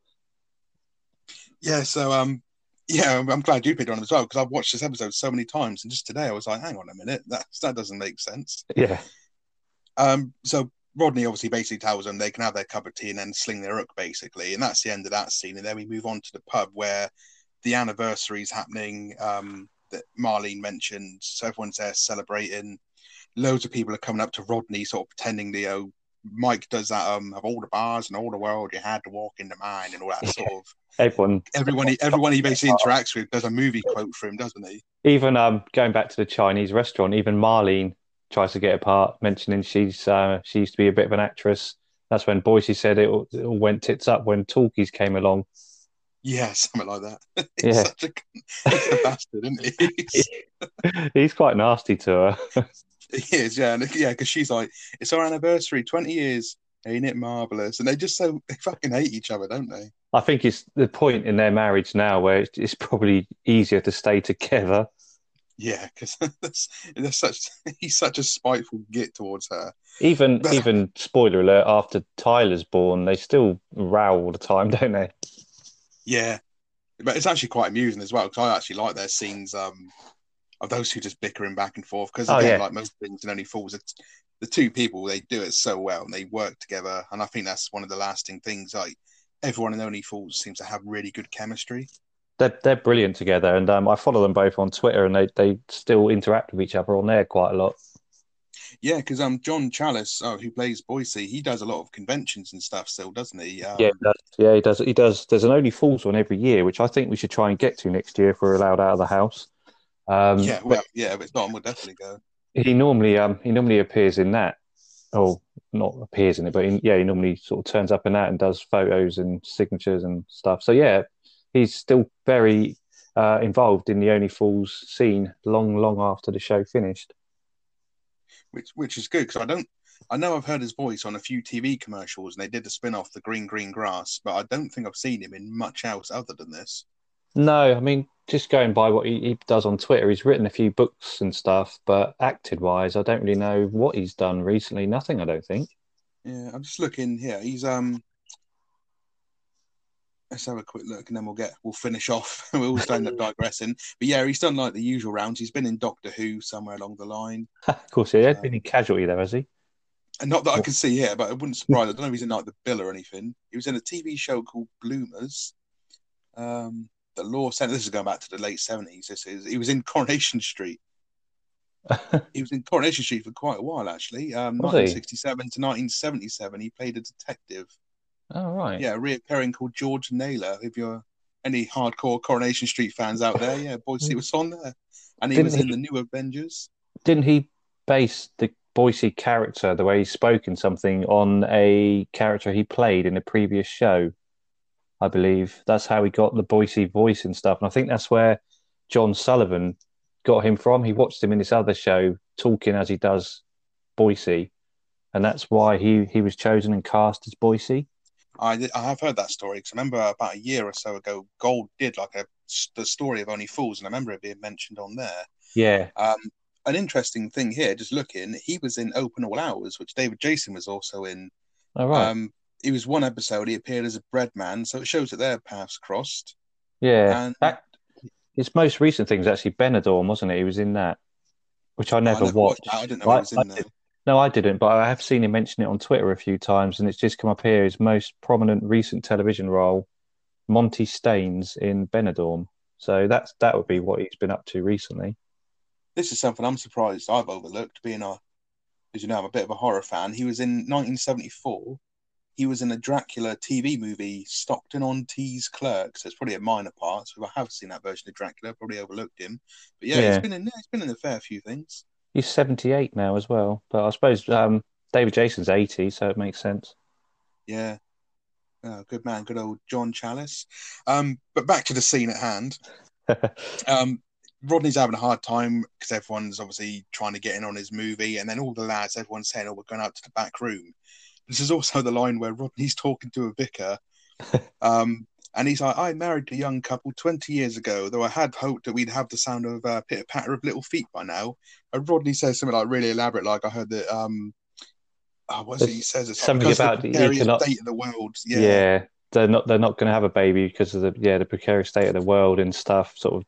Yeah, so um, yeah, I'm glad you picked on it as well because I've watched this episode so many times, and just today I was like, hang on a minute, that that doesn't make sense. Yeah. Um, so Rodney obviously basically tells them they can have their cup of tea and then sling their hook, basically, and that's the end of that scene. And then we move on to the pub where the anniversary is happening. Um, that Marlene mentioned, so everyone's there celebrating. Loads of people are coming up to Rodney, sort of pretending the oh, Mike does that. Um, of all the bars in all the world, you had to walk into mine, and all that sort of. Everyone Everyone, he, everyone he basically interacts with does a movie quote for him, doesn't he? even um going back to the Chinese restaurant, even Marlene tries to get a part, mentioning she's uh, she used to be a bit of an actress. That's when Boycie said it all, it all went tits up when talkies came along. Yeah, something like that. he's Yeah. such a, a bastard, isn't he? He's quite nasty to her. He is, yeah, yeah, because she's like, it's our anniversary, twenty years, ain't it marvelous? And they just so they fucking hate each other, don't they? I think it's the point in their marriage now where it's, it's probably easier to stay together. Yeah, because there's such he's such a spiteful git towards her. Even even spoiler alert, after Tyler's born, they still row all the time, don't they? Yeah, but it's actually quite amusing as well because I actually like their scenes um, of those two just bickering back and forth. Because Oh, again, yeah. like most things in Only Fools, it's the two people they do it so well and they work together, and I think that's one of the lasting things. Like everyone in Only Fools seems to have really good chemistry. They're they're brilliant together, and um, I follow them both on Twitter, and they they still interact with each other on there quite a lot. Yeah, because um, John Challis, oh, who plays Boycie, he does a lot of conventions and stuff still, doesn't he? Um, Yeah, he does. yeah, he does. He does. There's an Only Fools one every year, which I think we should try and get to next year if we're allowed out of the house. Um, yeah, well, yeah, if it's not, we'll definitely go. he normally um he normally appears in that, or not appears in it, but in, yeah, he normally sort of turns up in that and does photos and signatures and stuff. So yeah, he's still very uh, involved in the Only Fools scene long, long after the show finished. which which is good because I don't. I know I've heard his voice on a few TV commercials, and they did a spin off The Green Green Grass, but I don't think I've seen him in much else other than this. No, I mean, just going by what he, he does on Twitter, he's written a few books and stuff, but acted wise, I don't really know what he's done recently. Nothing, I don't think. Yeah, I'm just looking here. He's um. Let's have a quick look, and then we'll get we'll finish off. we'll all end up digressing, but yeah, he's done like the usual rounds. He's been in Doctor Who somewhere along the line, of course, he had been in Casualty there, has he? and not that I can see here, but it wouldn't surprise. I don't know if he's in like the Bill or anything. He was in a TV show called Bloomers. Um, the Law Centre. This is going back to the late seventies. This is. He was in Coronation Street. he was in Coronation Street for quite a while, actually. Um, Was he? 1967 to 1977, he played a detective. Oh, right. Yeah, reappearing called George Naylor. If you're any hardcore Coronation Street fans out there, yeah, Boycie was on there, and he Didn't was in he- the New Avengers. Didn't he base the Boycie character, the way he spoke in something, on a character he played in a previous show? I believe that's how he got the Boycie voice and stuff. And I think that's where John Sullivan got him from. He watched him in this other show talking as he does Boycie, and that's why he he was chosen and cast as Boycie. I I have heard that story because I remember about a year or so ago, Gold did like a the story of Only Fools, and I remember it being mentioned on there. Yeah, Um, an interesting thing here, just looking, he was in Open All Hours, which David Jason was also in. all right. Um, he was one episode. He appeared as a bread man, so it shows that their paths crossed. yeah. and- That- his most recent thing was actually Benidorm, wasn't it? He was in that, which I never I never watched. that. I didn't know I- was in I there. did- No, I didn't, but I have seen him mention it on Twitter a few times, and it's just come up here. His most prominent recent television role, Monty Staines in Benidorm. So that's that would be what he's been up to recently. This is something I'm surprised I've overlooked. Being a, as you know, I'm a bit of a horror fan. He was in 1974. He was in a Dracula TV movie, Stockton on Tees Clerk. So it's probably a minor part. So I have seen that version of Dracula, probably overlooked him. But yeah, Yeah. he's been in. He's been in a fair few things. He's seventy-eight now as well, but I suppose um, David Jason's eighty, so it makes sense. Yeah. Oh, good man, good old John Challis. Um, but back to the scene at hand. Um, Rodney's having a hard time because everyone's obviously trying to get in on his movie, and then all the lads, everyone's saying, "Oh, we're going out to the back room." This is also the line where Rodney's talking to a vicar, um, and he's like, "I married a young couple twenty years ago, though I had hoped that we'd have the sound of uh, pitter patter of little feet by now." And Rodney says something like really elaborate, like I heard that. Um, oh, what's it he says? It's Something of about the precarious state of the world. yeah. Yeah, they're not they're not going to have a baby because of the yeah the precarious state of the world and stuff. Sort of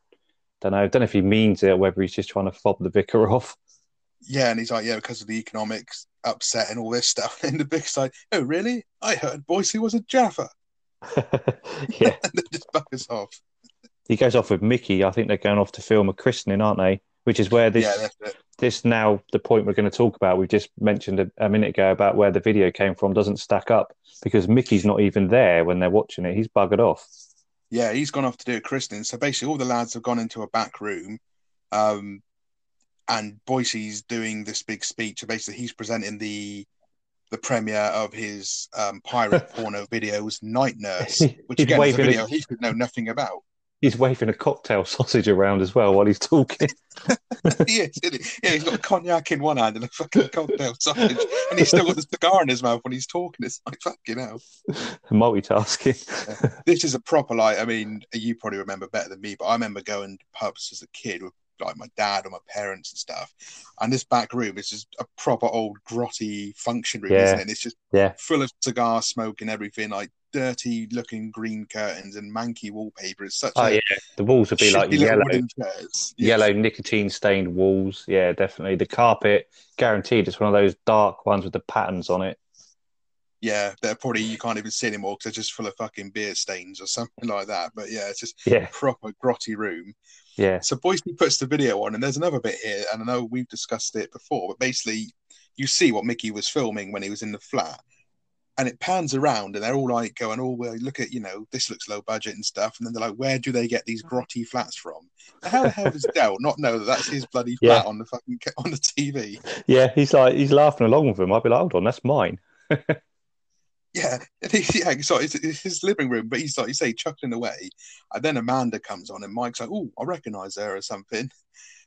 don't know. Don't know if he means it or whether he's just trying to fob the vicar off. Yeah, and he's like, yeah, because of the economics upset and all this stuff. And the big side, oh, really? I heard Boycie was a Jaffa. yeah, just us off. he goes off with Mickey. I think they're going off to film a christening, aren't they? Which is where this yeah, this now the point we're going to talk about. We just mentioned a, a minute ago about where the video came from doesn't stack up because Mickey's not even there when they're watching it. He's buggered off. Yeah, he's gone off to do a christening. So basically, all the lads have gone into a back room. Um, and Boycie's doing this big speech. So basically, he's presenting the the premiere of his um, pirate porno videos, Night Nurse, which He's again is a waving a- video he could know nothing about. He's waving a cocktail sausage around as well while he's talking. he is, he? Yeah, he's got a cognac in one hand and a fucking cocktail sausage, and he's still got the cigar in his mouth when he's talking. It's like fucking hell. Multitasking. This is a proper like. I mean, you probably remember better than me, but I remember going to pubs as a kid with like my dad or my parents and stuff. And this back room is just a proper old grotty function room, Yeah. isn't it? And it's just Yeah. full of cigar smoke and everything, like dirty looking green curtains and manky wallpaper. It's such Oh a yeah, the walls would be like yellow. Yeah. yellow nicotine stained walls. Yeah, definitely. The carpet, guaranteed, it's one of those dark ones with the patterns on it. Yeah, they're probably you can't even see anymore because they're just full of fucking beer stains or something like that. But yeah, it's just Yeah, proper grotty room. yeah, So Boycie puts the video on, and there's another bit here, and I know we've discussed it before, but basically, you see what Mickey was filming when he was in the flat, and it pans around, and they're all like going, "Oh, well, look at you know, this looks low budget and stuff," and then they're like, "Where do they get these mm. grotty flats from?" How the hell does Del not know that that's his bloody Yeah. flat on the fucking on the TV? yeah. He's like he's laughing along with him. I'd be like, hold on, that's mine. Yeah, yeah, so it's, it's his living room, but he's like you say, chuckling away, and then Amanda comes on, and Mike's like, "Oh, I recognise her or something."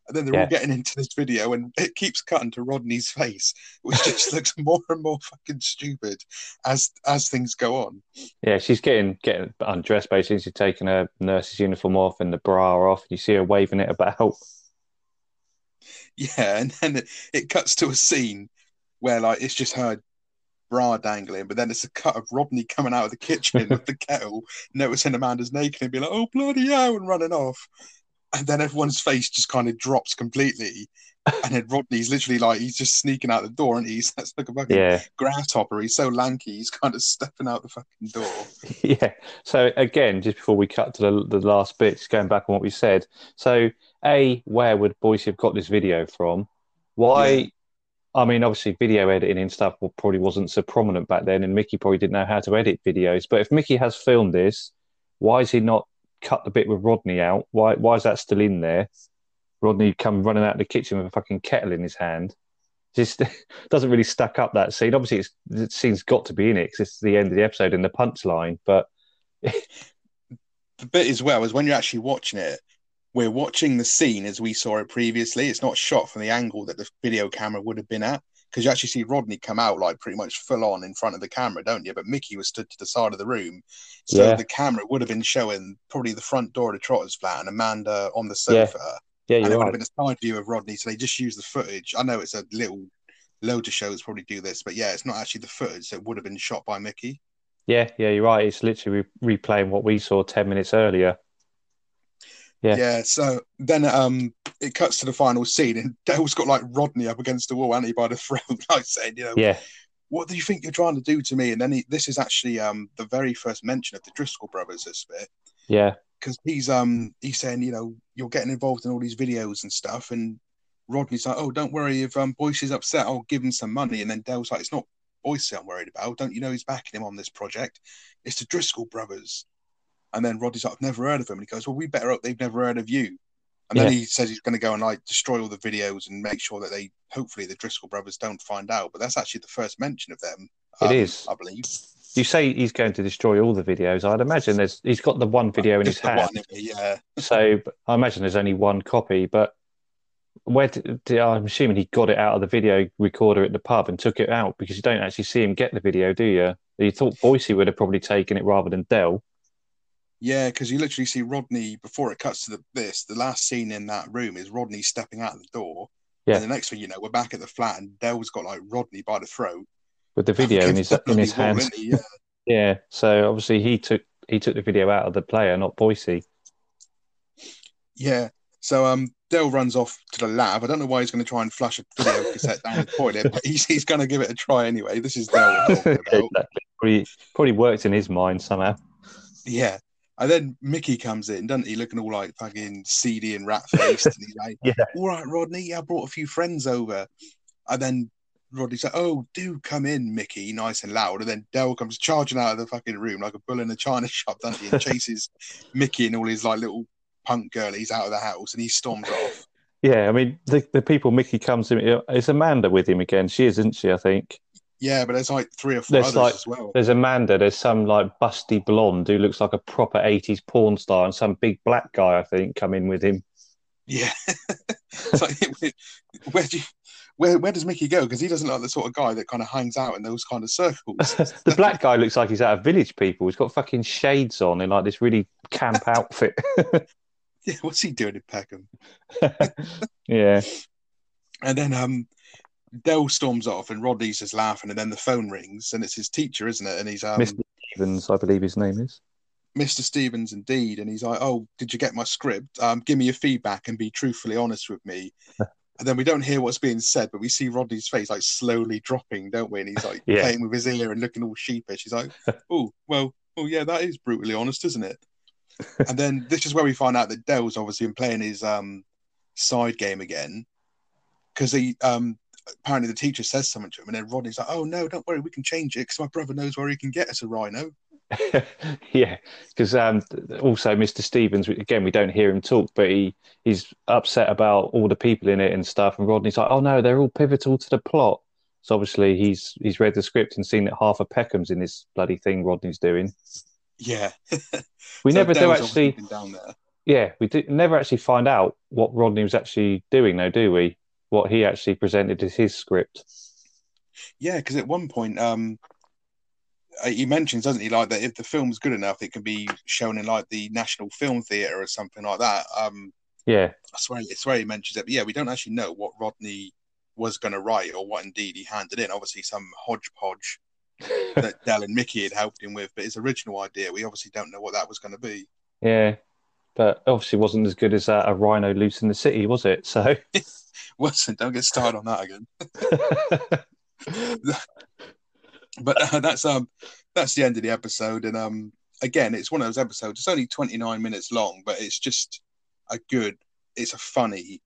And then they're Yeah. all getting into this video, and it keeps cutting to Rodney's face, which just looks more and more fucking stupid as as things go on. Yeah, she's getting getting undressed basically. She's taking her nurse's uniform off and the bra off. And you see her waving it about. Yeah, and then it, it cuts to a scene where like it's just her bra dangling, but then it's a cut of Rodney coming out of the kitchen with the kettle, noticing Amanda's naked, and be like, "Oh bloody hell!" and running off. And then everyone's face just kind of drops completely, and then Rodney's literally like he's just sneaking out the door, and he's that's like a fucking Yeah, grasshopper. He's so lanky, he's kind of stepping out the fucking door. yeah. So again, just before we cut to the, the last bit, just going back on what we said. So, a where would Boycie have got this video from? Why? Yeah. I mean, obviously, video editing and stuff probably wasn't so prominent back then, and Mickey probably didn't know how to edit videos. But if Mickey has filmed this, why is he not cut the bit with Rodney out? Why? Why is that still in there? Rodney come running out of the kitchen with a fucking kettle in his hand. Just doesn't really stack up that scene. Obviously, it's, the scene's got to be in it because it's the end of the episode and the punchline. But the bit as well is when you're actually watching it, we're watching the scene as we saw it previously. It's not shot from the angle that the video camera would have been at because you actually see Rodney come out like pretty much full on in front of the camera, don't you? But Mickey was stood to the side of the room, so Yeah. the camera would have been showing probably the front door of the Trotter's flat and Amanda on the sofa. Yeah, yeah, and it you're would right. have been a side view of Rodney. So they just used the footage. I know it's a little. load of shows probably do this, but yeah, it's not actually the footage. So it would have been shot by Mickey. Yeah, yeah, you're right. It's literally re- replaying what we saw 10 minutes earlier. Yeah. Yeah. So then um it cuts to the final scene and Del's got like Rodney up against the wall, and he by the throat, like saying, you know, Yeah, what do you think you're trying to do to me? And then he, this is actually um the very first mention of the Driscoll brothers this bit. yeah, Because he's um he's saying, you know, you're getting involved in all these videos and stuff, and Rodney's like, Oh, don't worry, if um Boycie is upset, I'll give him some money. And then Del's like, It's not Boycie I'm worried about. Don't you know he's backing him on this project? It's the Driscoll brothers. And then Rodney's like, I've never heard of him. And he goes, Well, we better hope they've never heard of you. And then Yeah. he says he's going to go and like destroy all the videos and make sure that they, hopefully, the Driscoll brothers don't find out. But that's actually the first mention of them. It um, is. I believe. You say he's going to destroy all the videos. I'd imagine there's he's got the one video in his hand. one, yeah. So I imagine there's only one copy, but where did- I'm assuming he got it out of the video recorder at the pub and took it out because you don't actually see him get the video, do you? You thought Boycie would have probably taken it rather than Del. Yeah, because you literally see Rodney before it cuts to the, this. The last scene in that room is Rodney stepping out of the door. Yeah. And the next thing you know, we're back at the flat, and Del's got like Rodney by the throat with the video in his in his wall, hands. Yeah. Yeah, so obviously he took he took the video out of the player, not Boycie. Yeah. So um, Del runs off to the lab. I don't know why he's going to try and flush a video cassette down the toilet, but he's, he's going to give it a try anyway. This is Del we're talking about. exactly. Probably, probably worked in his mind somehow. Yeah. And then Mickey comes in, doesn't he? Looking all like fucking seedy and rat faced. and he's like, Yeah. All right, Rodney, I brought a few friends over. And then Rodney's like, Oh, do come in, Mickey, nice and loud. And then Del comes charging out of the fucking room like a bull in a china shop, doesn't he? And chases Mickey and all his like little punk girlies out of the house and he storms off. Yeah, I mean the the people Mickey comes in. It's Amanda with him again. She is, isn't she? I think Yeah, but there's like three or four There's others like- as well. there's Amanda. There's some like busty blonde who looks like a proper '80s porn star, and some big black guy I think come in with him. Yeah. like, where do you, where where does Mickey go? Because he doesn't like the sort of guy that kind of hangs out in those kind of circles. the black guy looks like he's out of Village People. He's got fucking shades on in like this really camp outfit. Yeah, what's he doing in Peckham? yeah. And then um, Del storms off, and Rodney's just laughing, and then the phone rings, and it's his teacher, isn't it? And he's um, Mr. Stevens, I believe his name is. Mr. Stevens, indeed. And he's like, "Oh, did you get my script? Um, give me your feedback and be truthfully honest with me." and then we don't hear what's being said, but we see Rodney's face like slowly dropping, don't we? And he's like Yeah. playing with his ear and looking all sheepish. He's like, "Oh, well, oh yeah, that is brutally honest, isn't it?" and then this is where we find out that Del's obviously been playing his um side game again because he um apparently the teacher says something to him, and then Rodney's like, "Oh no, don't worry, we can change it because my brother knows where he can get us a rhino." yeah, because um, also Mr. Stevens, again, we don't hear him talk, but he he's upset about all the people in it and stuff. And Rodney's like, "Oh no, they're all pivotal to the plot." So obviously he's he's read the script and seen that half of Peckham's in this bloody thing Rodney's doing. Yeah, We So never do actually, down there. yeah, we do, never actually find out what Rodney was actually doing, though, do we? What he actually presented as his script. Yeah, because at one point, um, uh, he mentions, doesn't he, like that if the film's good enough, it can be shown in like the National Film Theatre or something like that. Um, Yeah, I swear, I swear he mentions it, but yeah, we don't actually know what Rodney was going to write or what indeed he handed in. Obviously, some hodgepodge that Del and Mickey had helped him with, but his original idea, we obviously don't know what that was going to be. yeah, but obviously wasn't as good as uh, a rhino loose in the city, was it? So. Wasn't? Don't get started on that again. but uh, that's um that's the end of the episode and um again it's one of those episodes it's only 29 minutes long but it's just a good it's a funny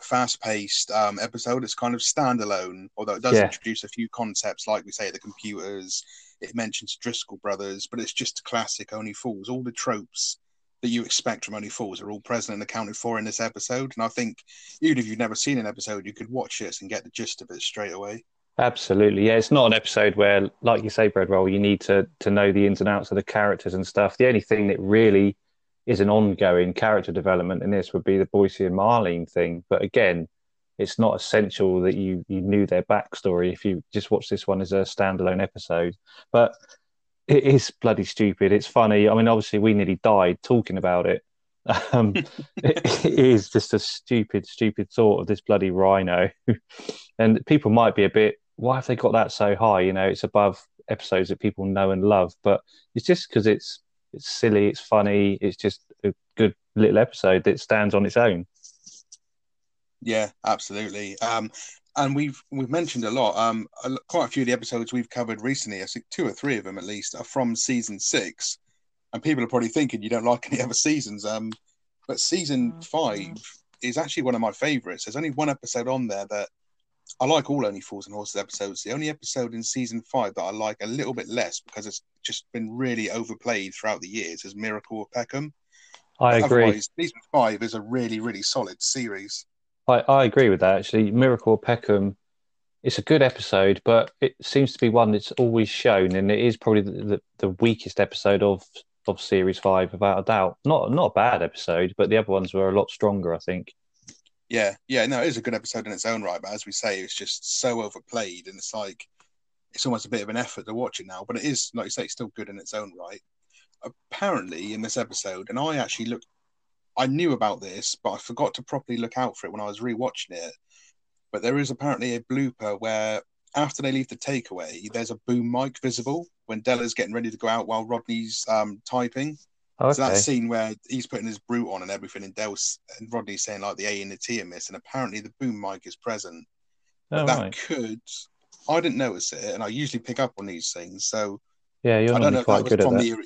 fast-paced um episode it's kind of standalone although it does Yeah. introduce a few concepts like we say the computers it mentions driscoll brothers but it's just a classic only fools all the tropes that you expect from only fools are all present and accounted for in this episode and i think even if you've never seen an episode you could watch this and get the gist of it straight away Absolutely, yeah. It's not an episode where, like you say, Breadroll, you need to to know the ins and outs of the characters and stuff. The only thing that really is an ongoing character development in this would be the Boycie and Marlene thing. But again, it's not essential that you you knew their backstory if you just watch this one as a standalone episode. But it is bloody stupid. It's funny. I mean, obviously, we nearly died talking about it. Um, it, it is just a stupid, stupid thought of this bloody rhino. and people might be a bit, why have they got that so high? You know, it's above episodes that people know and love, but it's just because it's it's silly, it's funny, it's just a good little episode that stands on its own. Yeah, absolutely. Um, and we've we've mentioned a lot. Um, quite a few of the episodes we've covered recently, I think two or three of them at least, are from season six. And people are probably thinking you don't like any other seasons. Um, but season five is actually one of my favorites. There's only one episode on there that I like. All Only Fools and Horses episodes. The only episode in season five that I like a little bit less because it's just been really overplayed throughout the years is Miracle of Peckham. I agree. Otherwise, season five is a really really solid series. I, I agree with that actually. Miracle Peckham, it's a good episode, but it seems to be one that's always shown, and it is probably the, the, the weakest episode of of series five, without a doubt. Not not a bad episode, but the other ones were a lot stronger, I think. Yeah, yeah, no, it is a good episode in its own right, but as we say, it's just so overplayed, and it's like it's almost a bit of an effort to watch it now. But it is, like you say, still good in its own right. Apparently, in this episode, and I actually looked, I knew about this, but I forgot to properly look out for it when I was rewatching it. But there is apparently a blooper where after they leave the takeaway, there's a boom mic visible when Della's getting ready to go out while Rodney's um, typing. Okay. So that scene where he's putting his Brut on and everything, and Del's and Rodney's saying like the A and the T are miss, and apparently the boom mic is present. Oh, that right. could, I didn't notice it, and I usually pick up on these things. So Yeah, you're I don't know if that was from the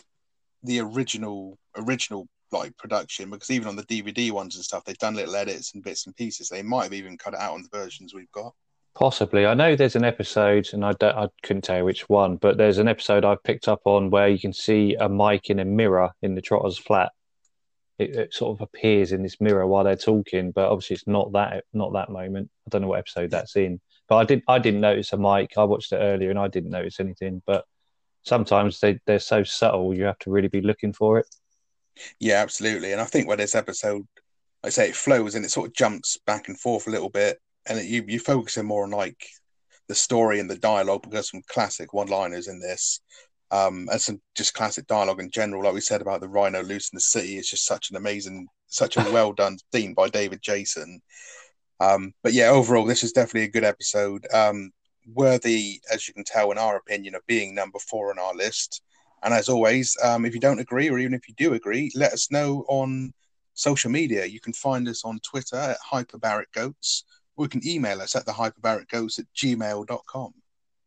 the original original like production, because even on the DVD ones and stuff, they've done little edits and bits and pieces. They might have even cut it out on the versions we've got. Possibly. I know there's an episode, and I, don't, I couldn't tell you which one, but there's an episode I've picked up on where you can see a mic in a mirror in the Trotter's flat. It, it sort of appears in this mirror while they're talking, but obviously it's not that not that moment. I don't know what episode that's in, but I didn't I didn't notice a mic. I watched it earlier and I didn't notice anything. But sometimes they they're so subtle, you have to really be looking for it. Yeah, absolutely. And I think where this episode, like I say, it flows and it sort of jumps back and forth a little bit, and it, you you focusing more on like the story and the dialogue because some classic one-liners in this. Um, and some just classic dialogue in general, like we said about the rhino loose in the city. It's just such an amazing, such a well done scene by David Jason. Um, but yeah, overall, this is definitely a good episode. Um, worthy, as you can tell, in our opinion, of being number four on our list. And as always, um, if you don't agree, or even if you do agree, let us know on social media. You can find us on Twitter at Hyperbaric Goats, or you can email us at the hyperbaricgoats at gmail.com.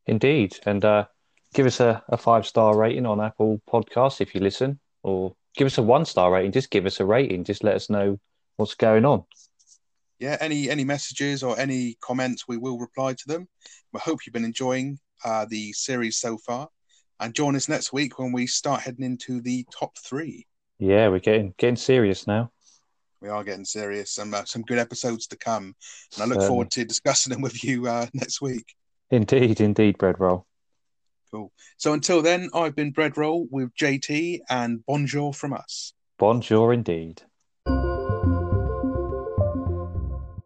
Indeed. And uh, give us a, a five star rating on Apple Podcasts if you listen, or give us a one star rating. Just give us a rating. Just let us know what's going on. Yeah, any any messages or any comments, we will reply to them. We hope you've been enjoying uh, the series so far, and join us next week when we start heading into the top three. Yeah, we're getting getting serious now. We are getting serious. Some uh, some good episodes to come, and I look forward to discussing them with you uh, next week. Indeed, indeed, bread roll. Cool. So until then, I've been bread roll with JT, and bonjour from us. Bonjour, indeed.